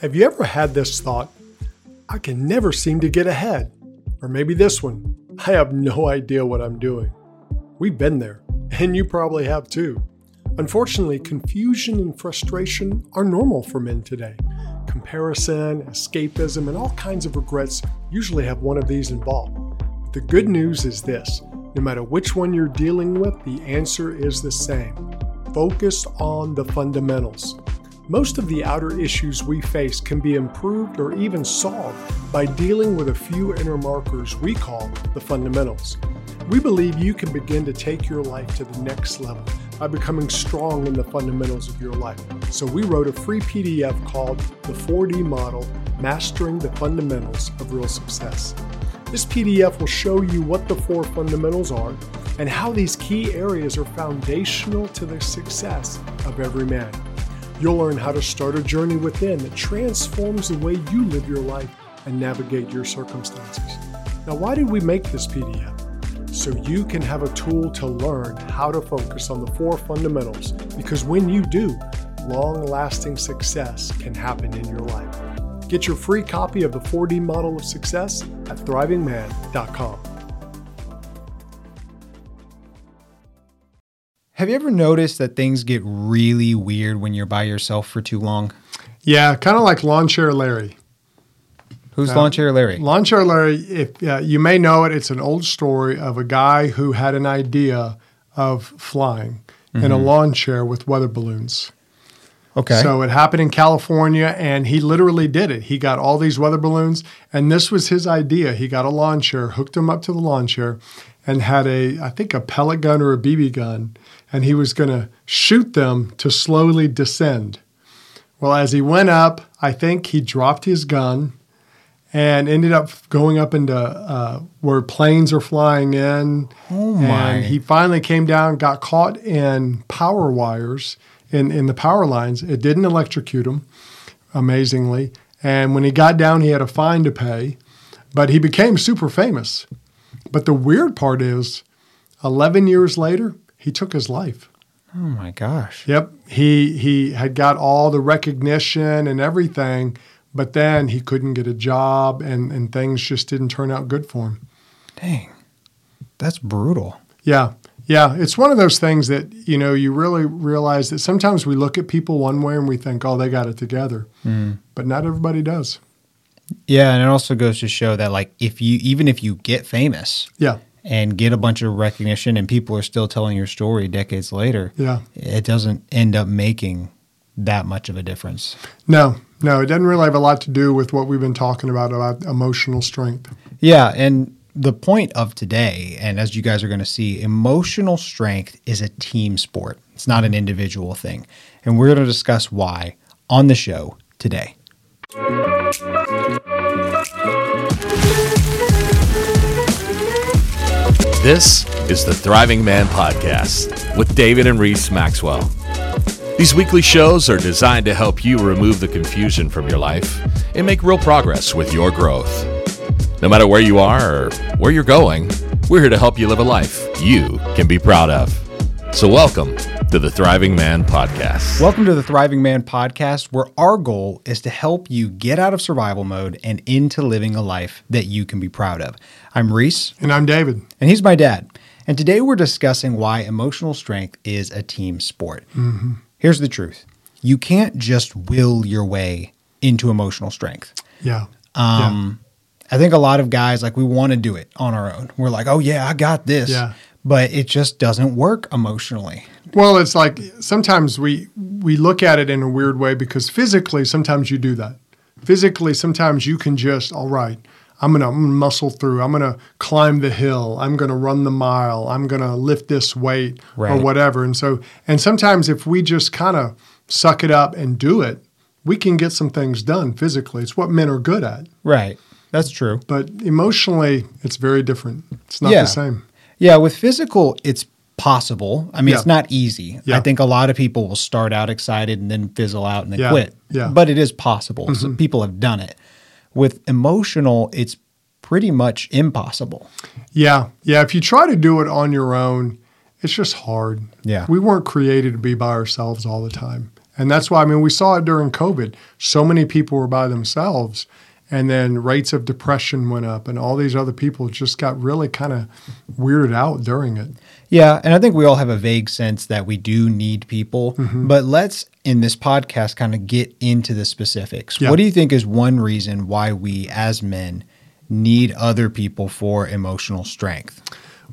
Have you ever had this thought? I can never seem to get ahead. Or maybe this one I have no idea what I'm doing. We've been there, and you probably have too. Unfortunately, confusion and frustration are normal for men today. Comparison, escapism, and all kinds of regrets usually have one of these involved. The good news is this no matter which one you're dealing with, the answer is the same. Focus on the fundamentals. Most of the outer issues we face can be improved or even solved by dealing with a few inner markers we call the fundamentals. We believe you can begin to take your life to the next level by becoming strong in the fundamentals of your life. So, we wrote a free PDF called The 4D Model Mastering the Fundamentals of Real Success. This PDF will show you what the four fundamentals are and how these key areas are foundational to the success of every man. You'll learn how to start a journey within that transforms the way you live your life and navigate your circumstances. Now, why did we make this PDF? So you can have a tool to learn how to focus on the four fundamentals, because when you do, long lasting success can happen in your life. Get your free copy of the 4D model of success at thrivingman.com. Have you ever noticed that things get really weird when you're by yourself for too long? Yeah, kind of like Lawn Chair Larry. Who's Lawn Chair Larry? Lawn Chair Larry, if uh, you may know it, it's an old story of a guy who had an idea of flying in a lawn chair with weather balloons. Okay. So it happened in California, and he literally did it. He got all these weather balloons, and this was his idea. He got a lawn chair, hooked them up to the lawn chair, and had a, I think, a pellet gun or a BB gun, and he was going to shoot them to slowly descend. Well, as he went up, I think he dropped his gun and ended up going up into uh, where planes are flying in. Oh, my. And he finally came down, got caught in power wires in, in the power lines. It didn't electrocute him, amazingly. And when he got down, he had a fine to pay, but he became super famous. But the weird part is, 11 years later, he took his life. oh my gosh. Yep, he he had got all the recognition and everything, but then he couldn't get a job, and and things just didn't turn out good for him. Dang. That's brutal. Yeah, yeah, it's one of those things that you know you really realize that sometimes we look at people one way and we think, oh, they got it together, mm. but not everybody does. Yeah, and it also goes to show that like if you even if you get famous Yeah, and get a bunch of recognition and people are still telling your story decades later, yeah. it doesn't end up making that much of a difference. No, no, it doesn't really have a lot to do with what we've been talking about about emotional strength. Yeah, and the point of today, and as you guys are going to see, emotional strength is a team sport. It's not an individual thing. And we're going to discuss why on the show today. This is the Thriving Man Podcast with David and Reese Maxwell. These weekly shows are designed to help you remove the confusion from your life and make real progress with your growth. No matter where you are or where you're going, we're here to help you live a life you can be proud of. So, welcome to the Thriving Man Podcast. Welcome to the Thriving Man podcast, where our goal is to help you get out of survival mode and into living a life that you can be proud of. I'm Reese, And I'm David. and he's my dad. And today we're discussing why emotional strength is a team sport. Here's the truth you can't just will your way into emotional strength. Yeah, Um, I think a lot of guys like we want to do it on our own. We're like, oh yeah, I got this. Yeah. But it just doesn't work emotionally. Well, it's like sometimes we we look at it in a weird way because physically sometimes you do that. Physically sometimes you can just all right. I'm gonna, I'm gonna muscle through. I'm gonna climb the hill. I'm gonna run the mile. I'm gonna lift this weight or whatever. And so and sometimes if we just kind of suck it up and do it, we can get some things done physically. It's what men are good at. Right. That's true. But emotionally, it's very different. It's not Yeah. the same. Yeah, with physical, it's possible. I mean, it's not easy. Yeah. I think a lot of people will start out excited and then fizzle out and they Yeah. quit. Yeah. Mm-hmm. But it is possible. So people have done it. With emotional, it's pretty much impossible. Yeah, yeah. If you try to do it on your own, it's just hard. Yeah. we weren't created to be by ourselves all the time, And that's why, I mean, we saw it during COVID. So many people were by themselves, and then rates of depression went up, and all these other people just got really kind of weirded out during it. Yeah, and I think we all have a vague sense that we do need people, Mm-hmm. but let's in this podcast kind of get into the specifics. Yeah. What do you think is one reason why we as men need other people for emotional strength?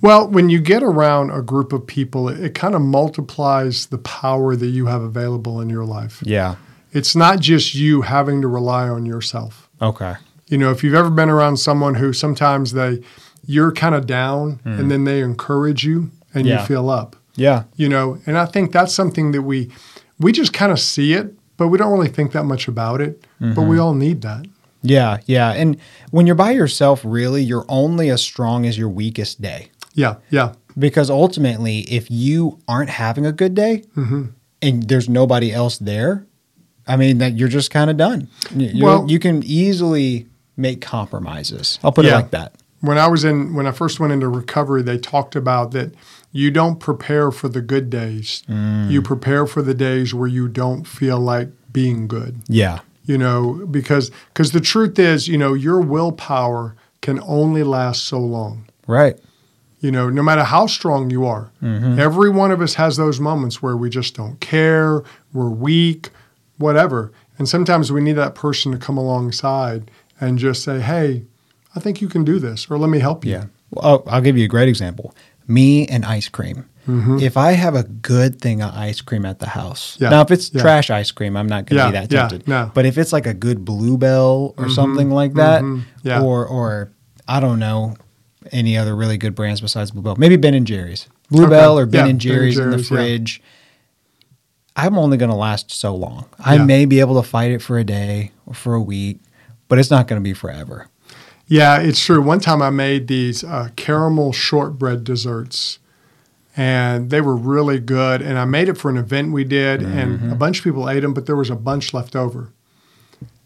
Well, when you get around a group of people, it, it kind of multiplies the power that you have available in your life. Yeah. It's not just you having to rely on yourself. Okay. You know, if you've ever been around someone who sometimes they you're kind of down and then they encourage you and Yeah. you feel up. Yeah. You know, and I think that's something that we we just kind of see it, but we don't really think that much about it. But we all need that. Yeah, yeah. And when you're by yourself, really, you're only as strong as your weakest day. Yeah, yeah. Because ultimately, if you aren't having a good day Mm-hmm. and there's nobody else there, I mean, that you're just kind of done. You, Well- you can easily make compromises. I'll put it like that. When I was in when I first went into recovery, they talked about that you don't prepare for the good days. Mm. You prepare for the days where you don't feel like being good. Yeah. you know because because the truth is you know your willpower can only last so long Right. you know no matter how strong you are mm-hmm. every one of us has those moments where we just don't care we're weak whatever and sometimes we need that person to come alongside and just say hey i think you can do this or let me help you Yeah. Well, I'll, I'll give you a great example. Me and ice cream. Mm-hmm. If I have a good thing of ice cream at the house, Yeah. now if it's Yeah. trash ice cream, I'm not going to Yeah. be that Yeah. tempted. No. But if it's like a good Blue Bell or mm-hmm. something like that, mm-hmm. Yeah. or or I don't know any other really good brands besides Blue Bell, maybe Ben and Jerry's, Blue Bell Okay. or Ben and Ben and Jerry's in the fridge. I'm only going to last so long. I Yeah. may be able to fight it for a day or for a week, but it's not going to be forever. Yeah, it's true. One time I made these uh, caramel shortbread desserts, and they were really good. And I made it for an event we did, and a bunch of people ate them, but there was a bunch left over.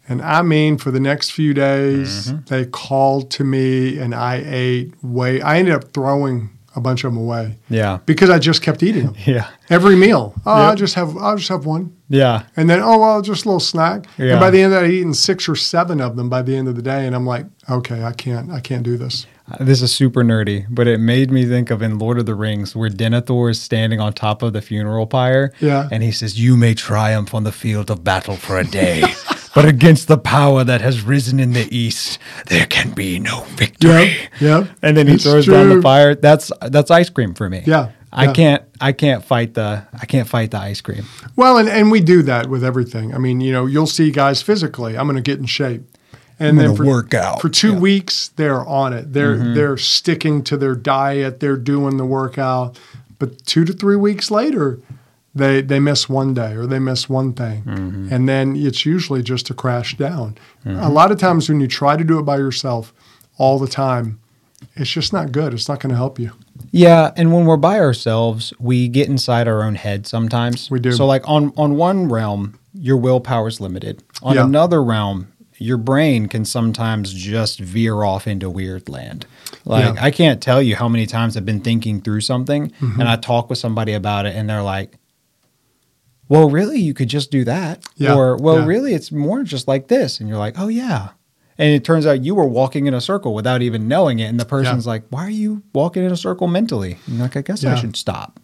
And I mean, for the next few days, they called to me, and I ate way. I ended up throwing a bunch of them away Yeah. because I just kept eating them Yeah. every meal. Oh, I'll just have. I'll just have one. Yeah. And then, oh, well, just a little snack. Yeah. And by the end of that, I'd eaten six or seven of them by the end of the day. And I'm like, okay, I can't, I can't do this. Uh, this is super nerdy, but it made me think of in Lord of the Rings where Denethor is standing on top of the funeral pyre. Yeah. And he says, You may triumph on the field of battle for a day, but against the power that has risen in the east, there can be no victory. Yep. And then he It's throws down the fire. That's that's ice cream for me. Yeah, I yeah. can't I can't fight the I can't fight the ice cream. Well, and, and we do that with everything. I mean, you know, you'll see guys physically, I'm going to get in shape. And then gonna for, work out. for two Yeah. Mm-hmm. weeks, they're on it. They're they're sticking to their diet. They're doing the workout. But two to three weeks later, they they miss one day or they miss one thing, Mm-hmm. and then it's usually just a crash down. A lot of times when you try to do it by yourself all the time, it's just not good. It's not going to help you. Yeah, and when we're by ourselves, we get inside our own head sometimes. We do. So like on on one realm, your willpower is limited. On Yeah. another realm, your brain can sometimes just veer off into weird land. Like Yeah. I can't tell you how many times I've been thinking through something Mm-hmm. and I talk with somebody about it and they're like, "Well, really you could just do that." Yeah, Or, "Well, yeah. really it's more just like this." And you're like, "Oh yeah." And it turns out you were walking in a circle without even knowing it. And the person's like, Why are you walking in a circle mentally? And you're like, I guess I Yeah. should stop.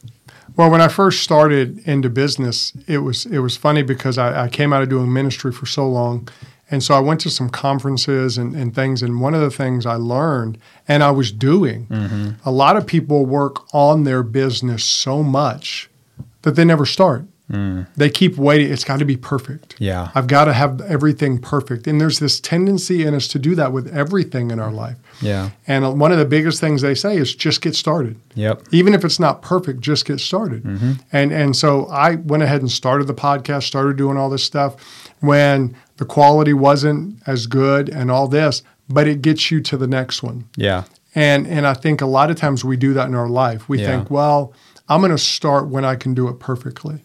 Well, when I first started into business, it was it was funny because I, I came out of doing ministry for so long, and so I went to some conferences and, and things. And one of the things I learned, and I was doing, mm-hmm. a lot of people work on their business so much that they never start. Mm. They keep waiting. It's got to be perfect. Yeah. I've got to have everything perfect. And there's this tendency in us to do that with everything in our life. Yeah. And uh, one of the biggest things they say is just get started Yep. even if it's not perfect, just get started. Mm-hmm. And and so I went ahead and started the podcast, started doing all this stuff when the quality wasn't as good and all this, but it gets you to the next one. Yeah. And and I think a lot of times we do that in our life. We Yeah. think, well, I'm going to start when I can do it perfectly.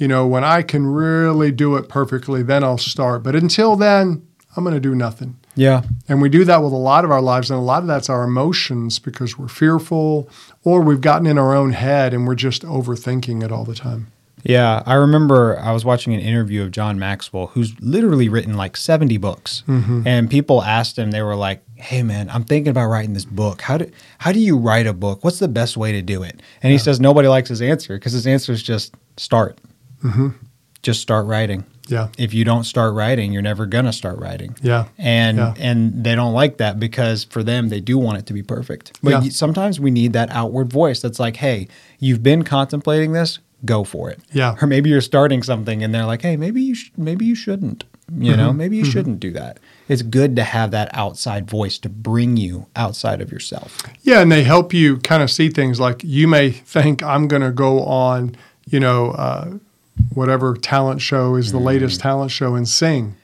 You know, when I can really do it perfectly, then I'll start. But until then, I'm going to do nothing. Yeah. And we do that with a lot of our lives, and a lot of that's our emotions because we're fearful or we've gotten in our own head and we're just overthinking it all the time. Yeah, I remember I was watching an interview of John Maxwell, who's literally written like 70 books. Mm-hmm. And people asked him, they were like, Hey man, I'm thinking about writing this book. How do how do you write a book? What's the best way to do it? And he says nobody likes his answer because his answer is just start. Just start writing. Yeah. If you don't start writing, you're never gonna start writing. Yeah. And Yeah. and they don't like that because for them they do want it to be perfect. But Yeah. sometimes we need that outward voice that's like, "Hey, you've been contemplating this, go for it." Yeah. Or maybe you're starting something and they're like, "Hey, maybe you sh- maybe you shouldn't." You Mm-hmm. know, maybe you shouldn't do that. It's good to have that outside voice to bring you outside of yourself. Yeah, and they help you kind of see things like you may think I'm going to go on, you know, uh, whatever talent show is the latest mm. talent show and sing.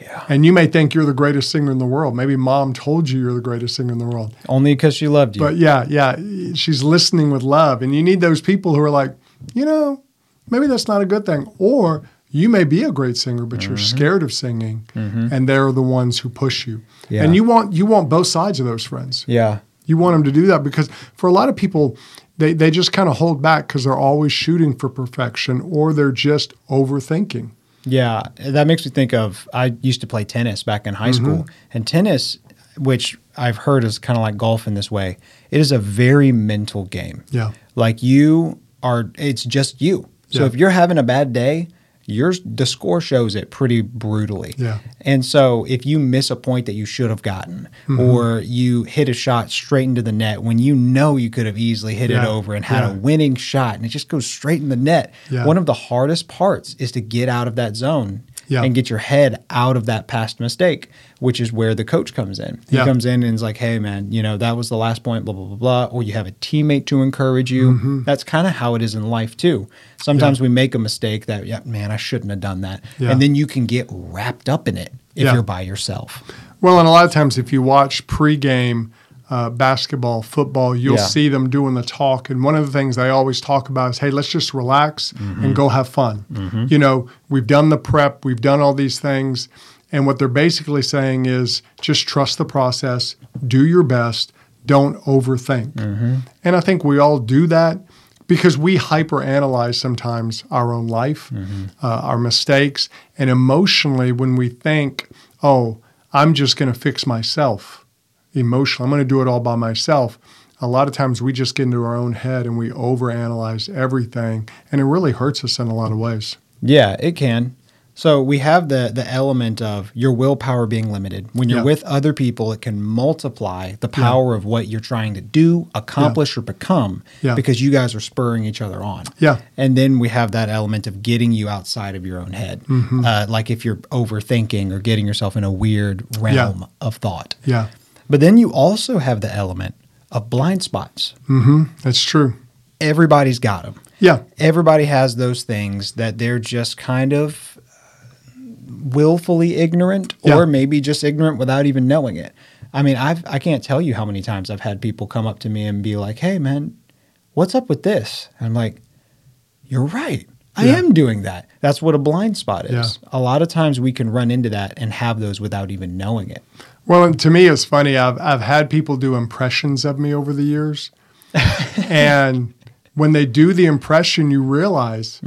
Yeah. And you may think you're the greatest singer in the world. Maybe mom told you you're the greatest singer in the world. Only because she loved you. But yeah, yeah, she's listening with love. And you need those people who are like, you know, maybe that's not a good thing. Or you may be a great singer, but you're mm-hmm. scared of singing, mm-hmm. and they're the ones who push you. Yeah. And you want you want both sides of those friends. yeah. You want them to do that because for a lot of people, they, they just kind of hold back because they're always shooting for perfection or they're just overthinking. Yeah, that makes me think of I used to play tennis back in high school, Mm-hmm. and tennis, which I've heard is kind of like golf in this way, it is a very mental game. Yeah. like you are, it's just you. So Yeah. if you're having a bad day, yours the score shows it pretty brutally. Yeah. And so if you miss a point that you should have gotten, Mm-hmm. or you hit a shot straight into the net when you know you could have easily hit it over and had Yeah. a winning shot, and it just goes straight in the net. Yeah. One of the hardest parts is to get out of that zone Yeah. and get your head out of that past mistake, which is where the coach comes in. He Yeah. comes in and is like, "Hey, man, you know that was the last point." Blah blah blah blah. Or you have a teammate to encourage you. Mm-hmm. That's kind of how it is in life too. Sometimes we make a mistake that, yeah, man, I shouldn't have done that, Yeah. and then you can get wrapped up in it if Yeah. you're by yourself. Well, and a lot of times if you watch pregame uh, basketball, football, you'll Yeah. see them doing the talk. And one of the things they always talk about is, hey, let's just relax and go have fun. You know, we've done the prep, we've done all these things. And what they're basically saying is just trust the process, do your best, don't overthink. And I think we all do that because we hyperanalyze sometimes our own life, uh, our mistakes, and emotionally when we think, "Oh, I'm just going to fix myself," emotionally, I'm going to do it all by myself. A lot of times we just get into our own head and we overanalyze everything, and it really hurts us in a lot of ways. Yeah, it can. So we have the the element of your willpower being limited. When you're Yeah. with other people, it can multiply the power of what you're trying to do, accomplish, or become Yeah. because you guys are spurring each other on. Yeah. And then we have that element of getting you outside of your own head. Mm-hmm. Uh, like if you're overthinking or getting yourself in a weird realm of thought. Yeah, But then you also have the element of blind spots. Hmm. that's true. Everybody's got them Yeah, everybody has those things that they're just kind of willfully ignorant or Yeah. maybe just ignorant without even knowing it. I mean, I've I can't tell you how many times I've had people come up to me and be like, "Hey man, what's up with this?" And I'm like, "You're right. I Yeah. am doing that." That's what a blind spot is. Yeah. A lot of times we can run into that and have those without even knowing it. Well, and to me, it's funny. I've I've had people do impressions of me over the years, and when they do the impression, you realize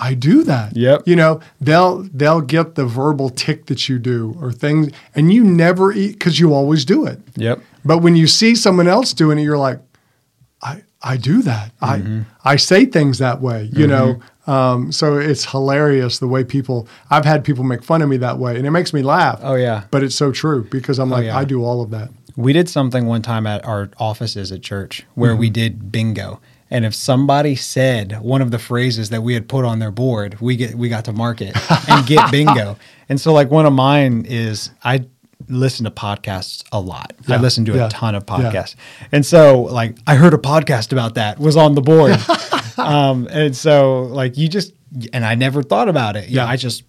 I do that. Mm-hmm. Yep. You know, they'll they'll get the verbal tic that you do or things, and you never eat because you always do it. Yep. But when you see someone else doing it, you're like, I I do that. Mm-hmm. I I say things that way. You know. Um, so it's hilarious the way people. I've had people make fun of me that way, and it makes me laugh. Oh yeah. But it's so true because I'm like, yeah. I do all of that. We did something one time at our offices at church where we did bingo. And if somebody said one of the phrases that we had put on their board, we get we got to mark it and get bingo. And so like one of mine is I listen to podcasts a lot. I listen to yeah, a ton of yeah. podcasts. And so like I heard a podcast about that was on the board. um and so like you just and I never thought about it. Yeah, Yeah. I just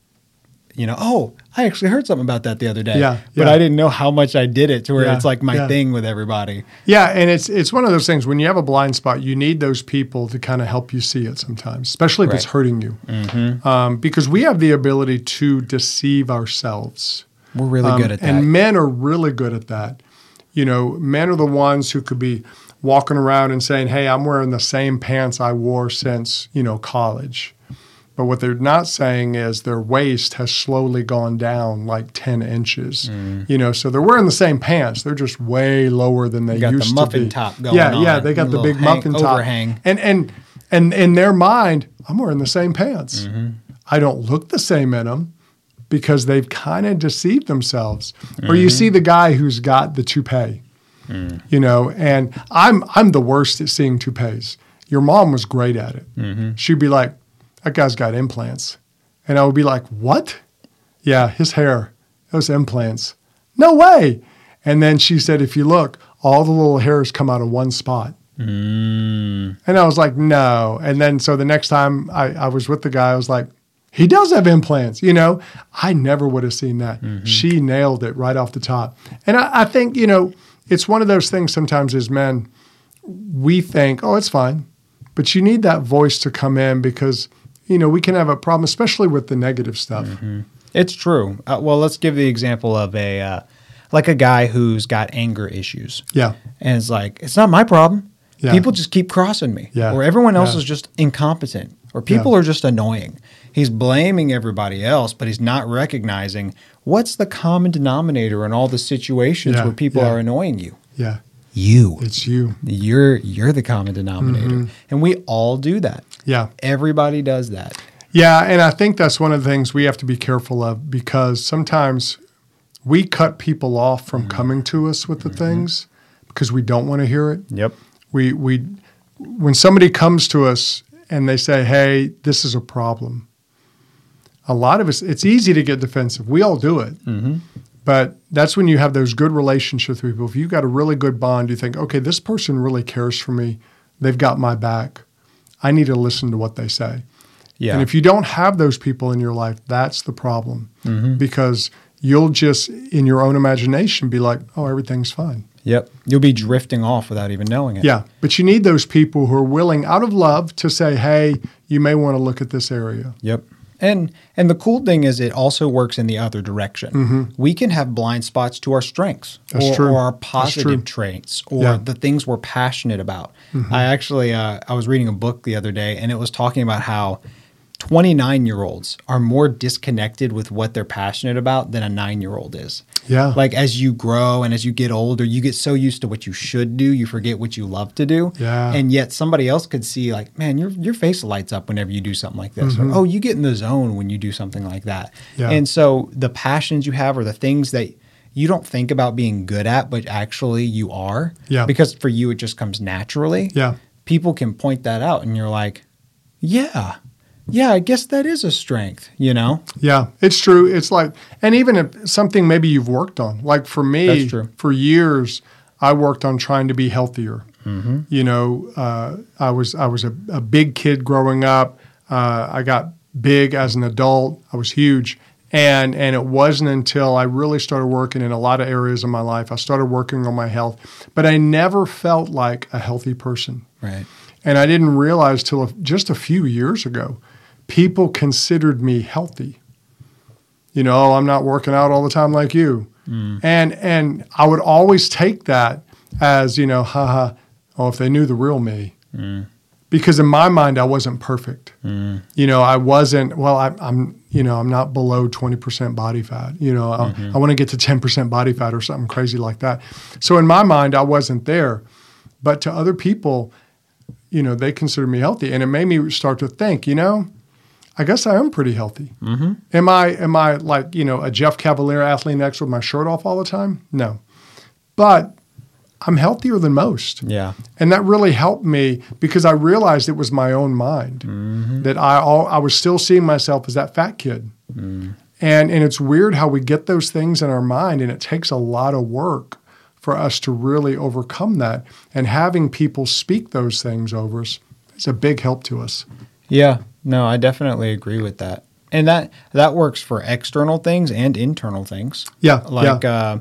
you know, oh, I actually heard something about that the other day. Yeah, But yeah. I didn't know how much I did it to where Yeah, it's like my yeah. thing with everybody. Yeah, and it's it's one of those things when you have a blind spot, you need those people to kind of help you see it sometimes, especially if it's hurting you, Mm-hmm. um, because we have the ability to deceive ourselves. We're really Um, good at that. And men are really good at that. You know, men are the ones who could be walking around and saying, "Hey, I'm wearing the same pants I wore since you know college," But what they're not saying is their waist has slowly gone down like 10 inches. Mm. You know, so they're wearing the same pants. They're just way lower than they You got the used muffin to be. top going yeah, yeah, they got the big hang- muffin top. overhang. And and and in their mind, I'm wearing the same pants. Mm-hmm. I don't look the same in them because they've kind of deceived themselves. Or Mm-hmm. you see the guy who's got the toupee, Mm. you know, and I'm I'm the worst at seeing toupees. Your mom was great at it. Mm-hmm. She'd be like, "That guy's got implants," and I would be like, "What?" Yeah, his hair, those implants. No way. And then she said, "If you look, all the little hairs come out of one spot." Mm. And I was like, no. And then so the next time I, I was with the guy, I was like, he does have implants, you know? I never would have seen that. She nailed it right off the top. And I, I think, you know, it's one of those things sometimes as men, we think, oh, it's fine. But you need that voice to come in because, you know, we can have a problem, especially with the negative stuff. It's true. Uh, well, let's give the example of a uh, like a guy who's got anger issues. Yeah. And it's like, it's not my problem. Yeah. People just keep crossing me. Yeah. Or everyone else Yeah. is just incompetent. Or people Yeah. are just annoying. He's blaming everybody else, but he's not recognizing what's the common denominator in all the situations where people are annoying you. Yeah. You. It's you. You're you're the common denominator. Mm-hmm. And we all do that. Yeah. Everybody does that. Yeah, and I think that's one of the things we have to be careful of because sometimes we cut people off from mm-hmm. coming to us with the mm-hmm. things because we don't want to hear it. Yep. We we when somebody comes to us and they say, "Hey, this is a problem." A lot of us it's easy to get defensive. We all do it. Mm-hmm. But that's when you have those good relationships with people. If you've got a really good bond, you think, okay, this person really cares for me. They've got my back. I need to listen to what they say. Yeah. And if you don't have those people in your life, that's the problem mm-hmm. because you'll just, in your own imagination, be like, oh, everything's fine. Yep. You'll be drifting off without even knowing it. Yeah. But you need those people who are willing, out of love, to say, hey, you may want to look at this area. Yep. And and the cool thing is it also works in the other direction. We can have blind spots to our strengths Mm-hmm. Or, or our positive traits or Yeah. Mm-hmm. the things we're passionate about. I actually uh, I was reading a book the other day and it was talking about how 29 year olds are more disconnected with what they're passionate about than a nine year old is. Yeah. Like as you grow and as you get older, you get so used to what you should do, you forget what you love to do. Yeah. And yet somebody else could see like, man, your your face lights up whenever you do something like this. Or, oh, you get in the zone when you do something like that. Mm-hmm. Yeah. And so the passions you have are the things that you don't think about being good at, but actually you are. Yeah. Because for you it just comes naturally. Yeah. People can point that out and you're like, yeah. Yeah, I guess that is a strength, you know? Yeah, it's true. It's like, and even if something maybe you've worked on, like for me, for years, I worked on trying to be healthier. Mm-hmm. You know, uh, I was I was a, a big kid growing up. Uh, I got big as an adult. I was huge, and and it wasn't until I really started working in a lot of areas of my life. I started working on my health, but I never felt like a healthy person. Right. And I didn't realize till just a few years ago, people considered me healthy. You know, "Oh, I'm not working out all the time like you. Mm. And and I would always take that as, you know, haha, oh, if they knew the real me. Mm. Because in my mind, I wasn't perfect. Mm. You know, I wasn't, well, I, I'm, you know, I'm not below 20% body fat. You know, I, mm-hmm. I want to get to 10% body fat or something crazy like that. So in my mind, I wasn't there. But to other people, you know, they consider me healthy. And it made me start to think, you know, I guess I am pretty healthy. Mm-hmm. Am I am I like, you know, a Jeff Cavaliere athlete next with my shirt off all the time? No. But I'm healthier than most. Yeah. And that really helped me because I realized it was my own mind that I all, I was still seeing myself as that fat kid. And and it's weird how we get those things in our mind and it takes a lot of work for us to really overcome that. And having people speak those things over us is a big help to us. Yeah, no, I definitely agree with that. And that that works for external things and internal things. Yeah. Like yeah. uh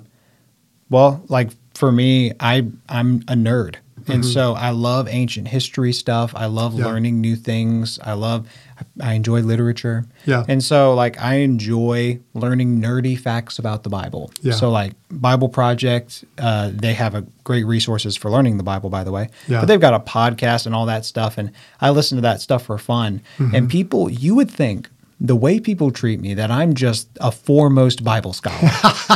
well, like for me, I I'm a nerd. And so I love ancient history stuff. I love Mm-hmm. Yeah. learning new things. I love, I enjoy literature. Yeah. And so, like, I enjoy learning nerdy facts about the Bible. Yeah. So, like, Bible Project, uh, they have a great resources for learning the Bible, by the way. Yeah. But they've got a podcast and all that stuff. And I listen to that stuff for fun. Mm-hmm. And people, you would think, the way people treat me, that I'm just a foremost Bible scholar,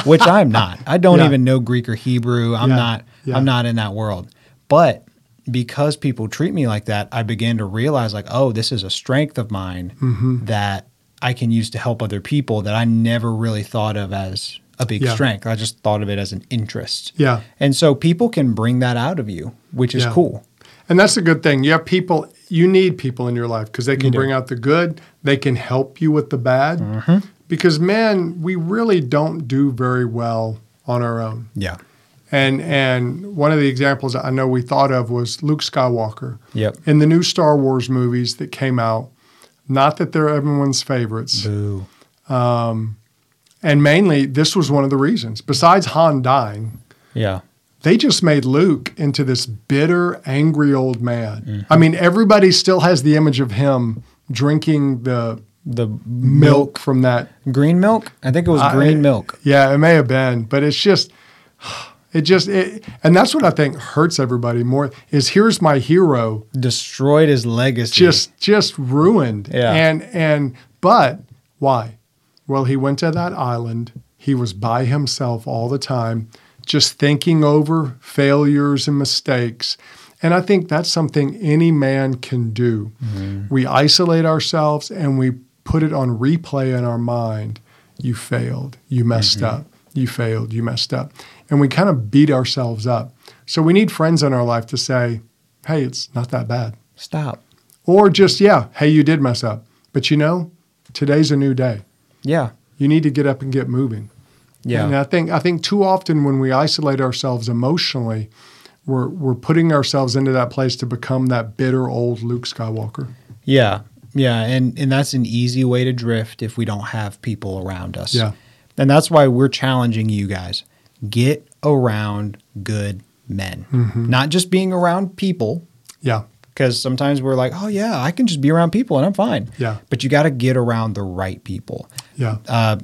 which I'm not. I don't Yeah. even know Greek or Hebrew. I'm Yeah. not. Yeah. I'm not in that world. But because people treat me like that, I began to realize like, oh, this is a strength of mine Mm-hmm. that I can use to help other people that I never really thought of as a big Yeah. strength. I just thought of it as an interest. Yeah. And so people can bring that out of you, which is Yeah. cool. And that's a good thing. You have people, you need people in your life because they can bring out the good, they can help you with the bad. Mm-hmm. Because, man, we really don't do very well on our own. Yeah. And and one of the examples I know we thought of was Luke Skywalker. Yep. In the new Star Wars movies that came out, not that they're everyone's favorites, Boo. and mainly this was one of the reasons. Besides Han dying, Yeah. they just made Luke into this bitter, angry old man. Mm-hmm. I mean, everybody still has the image of him drinking the The milk from that. green milk? I think it was I- green milk. Yeah, it may have been, but it's just, it just, it, and that's what I think hurts everybody more is here's my hero Destroyed his legacy. just just ruined. Yeah. And and but why? Well, he went to that island. He was by himself all the time, just thinking over failures and mistakes. And I think that's something any man can do. Mm-hmm. We isolate ourselves and we put it on replay in our mind. You failed. You messed mm-hmm. up. You failed. You messed up. And we kind of beat ourselves up. So we need friends in our life to say, hey, it's not that bad. Stop. Or just, yeah, hey, you did mess up. But you know, today's a new day. Yeah. You need to get up and get moving. Yeah. And I think I think too often when we isolate ourselves emotionally, we're we're putting ourselves into that place to become that bitter old Luke Skywalker. Yeah. Yeah. And and that's an easy way to drift if we don't have people around us. Yeah. And that's why we're challenging you guys. Get around good men. Mm-hmm. Not just being around people, Yeah. because sometimes we're like, oh yeah, I can just be around people and I'm fine. Yeah. But you got to get around the right people. Yeah. Uh,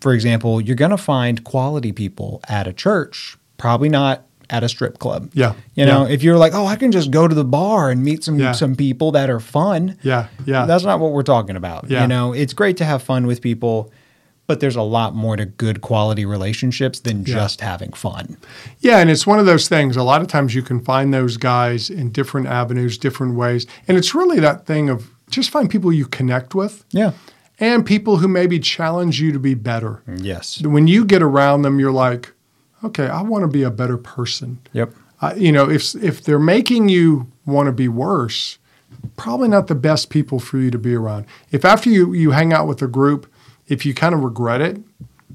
for example, you're going to find quality people at a church, probably not at a strip club. Yeah. You know, Yeah. if you're like, oh, I can just go to the bar and meet some Yeah. some people that are fun. Yeah. Yeah. That's not what we're talking about. Yeah. You know, it's great to have fun with people, but there's a lot more to good quality relationships than Yeah. just having fun. Yeah, and it's one of those things. A lot of times you can find those guys in different avenues, different ways. And it's really that thing of just find people you connect with Yeah. and people who maybe challenge you to be better. Yes. When you get around them, you're like, okay, I want to be a better person. Yep. Uh, you know, if if they're making you want to be worse, probably not the best people for you to be around. If after you you hang out with a group, if you kind of regret it,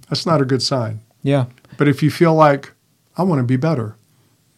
that's not a good sign. Yeah. But if you feel like I want to be better,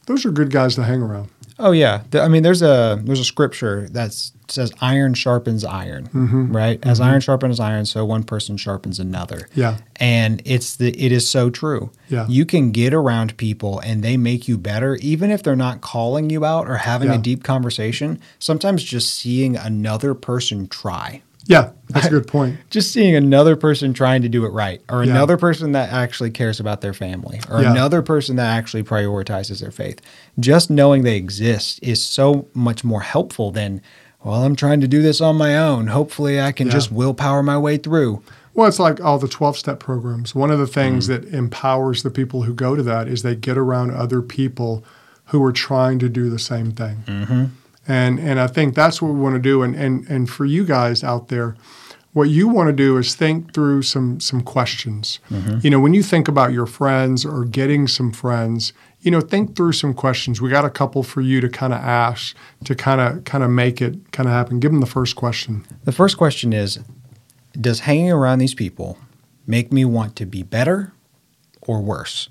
those are good guys to hang around. Oh yeah, I mean, there's a there's a scripture that says iron sharpens iron, Mm-hmm. right? As iron sharpens iron, so one person sharpens another. Yeah. and it's the it is so true. Yeah. you can get around people and they make you better, even if they're not calling you out or having Yeah. a deep conversation. Sometimes just seeing another person try. Yeah, that's a good point. Just seeing another person trying to do it right, or Yeah. another person that actually cares about their family, or Yeah. another person that actually prioritizes their faith. Just knowing they exist is so much more helpful than, well, I'm trying to do this on my own. Hopefully, I can Yeah. just willpower my way through. Well, it's like all the 12 step programs. One of the things Mm. that empowers the people who go to that is they get around other people who are trying to do the same thing. Mm-hmm. And, and I think that's what we want to do. And, and, and for you guys out there, what you want to do is think through some, some questions. Mm-hmm. You know, when you think about your friends or getting some friends, you know, think through some questions. We got a couple for you to kind of ask to kind of kind of make it kind of happen. Give them the first question. The first question is Does hanging around these people make me want to be better or worse?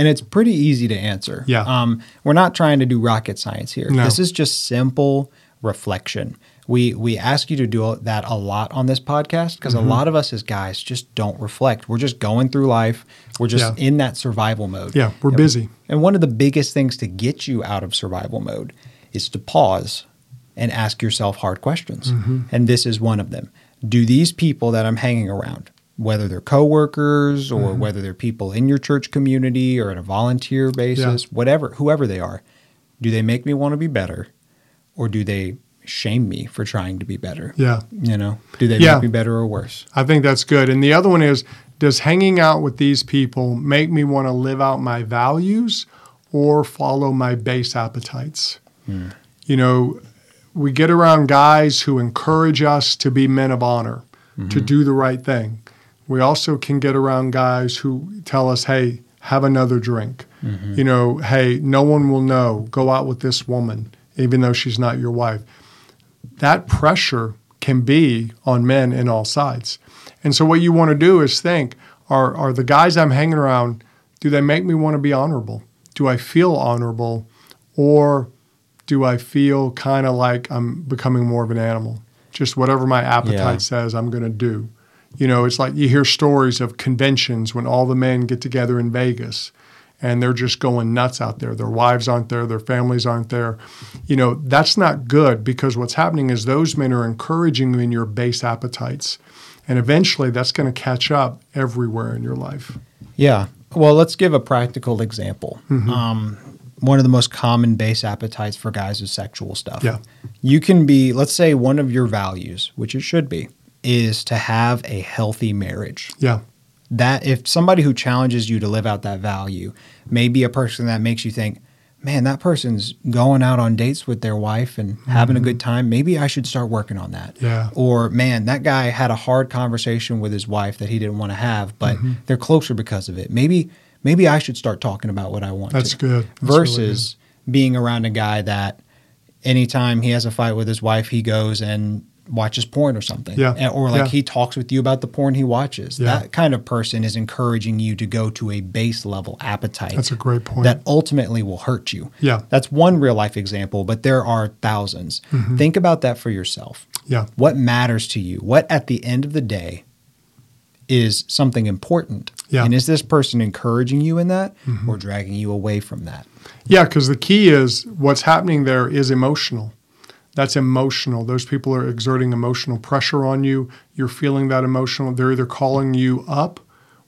And it's pretty easy to answer. Yeah. Um, we're not trying to do rocket science here. No. This is just simple reflection. We we ask you to do that a lot on this podcast because Mm-hmm. a lot of us as guys just don't reflect. We're just going through life. We're just Yeah. in that survival mode. Yeah, we're And- busy. And one of the biggest things to get you out of survival mode is to pause and ask yourself hard questions. Mm-hmm. And this is one of them. Do these people that I'm hanging around, whether they're coworkers or Mm-hmm. whether they're people in your church community or on a volunteer basis, whatever, whoever they are, do they make me want to be better or do they shame me for trying to be better? Yeah. You know, do they Yeah. make me better or worse? I think that's good. And the other one is does hanging out with these people make me want to live out my values or follow my base appetites? You know, we get around guys who encourage us to be men of honor, to do the right thing. We also can get around guys who tell us, hey, have another drink. Mm-hmm. You know, hey, no one will know. Go out with this woman, even though she's not your wife that pressure can be on men in all sides. And so what you want to do is think, are are the guys I'm hanging around, do they make me want to be honorable? Do I feel honorable or do I feel kind of like I'm becoming more of an animal? Just whatever my appetite Yeah. says I'm going to do. You know, it's like you hear stories of conventions when all the men get together in Vegas and they're just going nuts out there. Their wives aren't there, their families aren't there. You know, that's not good because what's happening is those men are encouraging you in your base appetites. And eventually that's going to catch up everywhere in your life. Yeah. Well, let's give a practical example. Mm-hmm. Um, one of the most common base appetites for guys is sexual stuff. Yeah. You can be, let's say, one of your values, which it should be, is to have a healthy marriage. Yeah. That if somebody who challenges you to live out that value may be a person that makes you think, man, that person's going out on dates with their wife and having a good time. Maybe I should start working on that. Mm-hmm. Yeah. Or, man, that guy had a hard conversation with his wife that he didn't want to have, but Mm-hmm. they're closer because of it. Maybe maybe I should start talking about what I want That's to. good. That's really Versus being around a guy that anytime he has a fight with his wife, he goes and watches porn or something. Yeah. Or like Yeah. he talks with you about the porn he watches. Yeah. That kind of person is encouraging you to go to a base level appetite That's a great point. that ultimately will hurt you. Yeah. That's one real life example, but there are 1000s Mm-hmm. Think about that for yourself. yeah. What matters to you? What at the end of the day is something important? Yeah. Mm-hmm. And is this person encouraging you in that or dragging you away from that? Yeah, because the key is what's happening there is emotional. That's emotional. Those people are exerting emotional pressure on you. You're feeling that emotional. They're either calling you up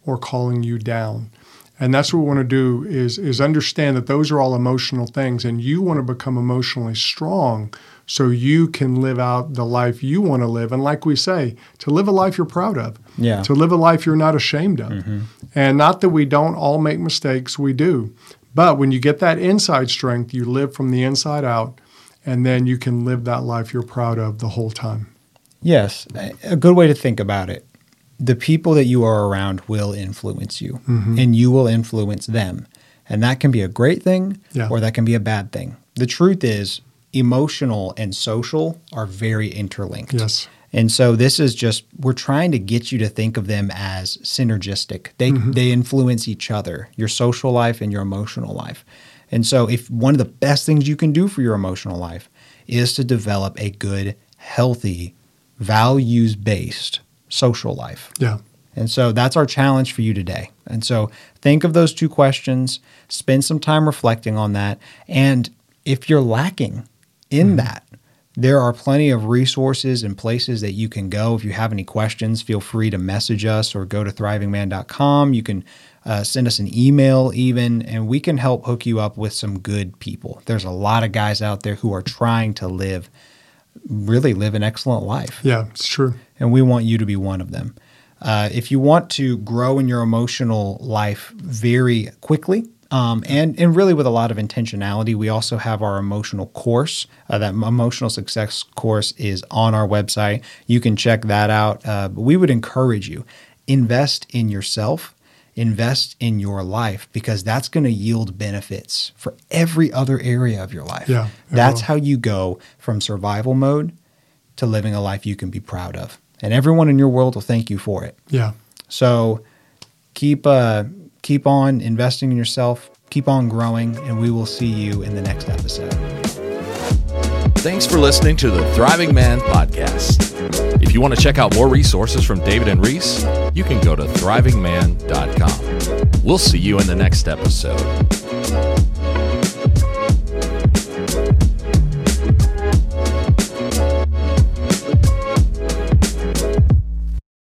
or calling you down. And that's what we want to do is is understand that those are all emotional things and you want to become emotionally strong so you can live out the life you want to live and like we say, to live a life you're proud of. Yeah. To live a life you're not ashamed of. Mm-hmm. And not that we don't all make mistakes, we do. But when you get that inside strength, you live from the inside out, and then you can live that life you're proud of the whole time. Yes. A- good way to think about it. The people that you are around will influence you Mm-hmm. and you will influence them. And that can be a great thing Yeah. or that can be a bad thing. The truth is, emotional and social are very interlinked. Yes. And so this is just we're trying to get you to think of them as synergistic. They Mm-hmm. they influence each other, your social life and your emotional life. And so if one of the best things you can do for your emotional life is to develop a good, healthy, values-based social life. Yeah. And so that's our challenge for you today. And so think of those two questions, spend some time reflecting on that. And if you're lacking in mm-hmm. that, there are plenty of resources and places that you can go. If you have any questions, feel free to message us or go to thrivingman.com. You can uh, send us an email, even, and we can help hook you up with some good people. There's a lot of guys out there who are trying to live, really live an excellent life Yeah, it's true. and we want you to be one of them. Uh, if you want to grow in your emotional life very quickly, um, and and really with a lot of intentionality, we also have our emotional course. Uh, that emotional success course is on our website. You can check that out. Uh, but we would encourage you invest in yourself, invest in your life because that's going to yield benefits for every other area of your life. Yeah, that's will. how you go from survival mode to living a life you can be proud of. And everyone in your world will thank you for it. Yeah. So keep uh, keep on investing in yourself, keep on growing, and we will see you in the next episode. Thanks for listening to the Thriving Man podcast. If you want to check out more resources from David and Reese, you can go to thrivingman.com. We'll see you in the next episode.